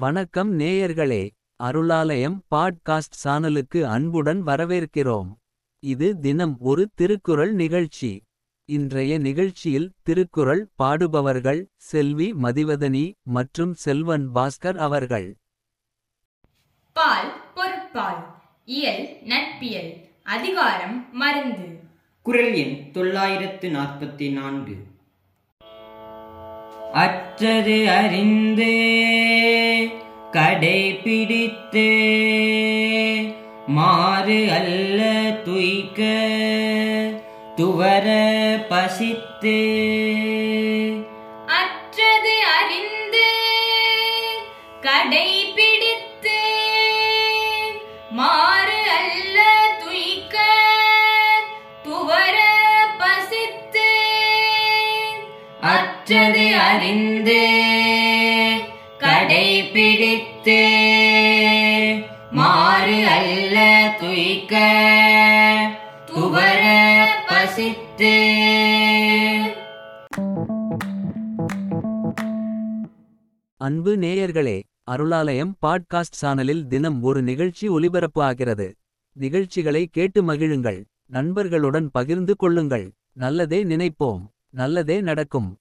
வணக்கம் நேயர்களே அருளாலயம் பாட்காஸ்ட் சானலுக்கு அன்புடன் வரவேற்கிறோம். இது தினம் ஒரு திருக்குறள் நிகழ்ச்சி. இன்றைய நிகழ்ச்சியில் திருக்குறள் பாடுபவர்கள் செல்வி மதிவதனி மற்றும் செல்வன் பாஸ்கர் அவர்கள். பால் பொருட்பால் இயல் நட்பியல் அதிகாரம் மருந்து. குரல் எண் தொள்ளாயிரத்து நாற்பத்தி நான்கு. அற்றது அறிந்து கடைபிடித்து மாறு அல்ல துய்க்க துவர பசித்து. அற்றது அறிந்து கடைபிடித்து மாறு அல்ல துய்க்க துவர பசித்து. அற்றது அறிந்து பிடித்து மாறு அல்ல துய்க்க துவர பசித்து. அன்பு நேயர்களே அருளாலயம் பாட்காஸ்ட் சானலில் தினம் ஒரு நிகழ்ச்சி ஒலிபரப்பு ஆகிறது. நிகழ்ச்சிகளை கேட்டு மகிழுங்கள். நண்பர்களுடன் பகிர்ந்து கொள்ளுங்கள். நல்லதே நினைப்போம். நல்லதே நடக்கும்.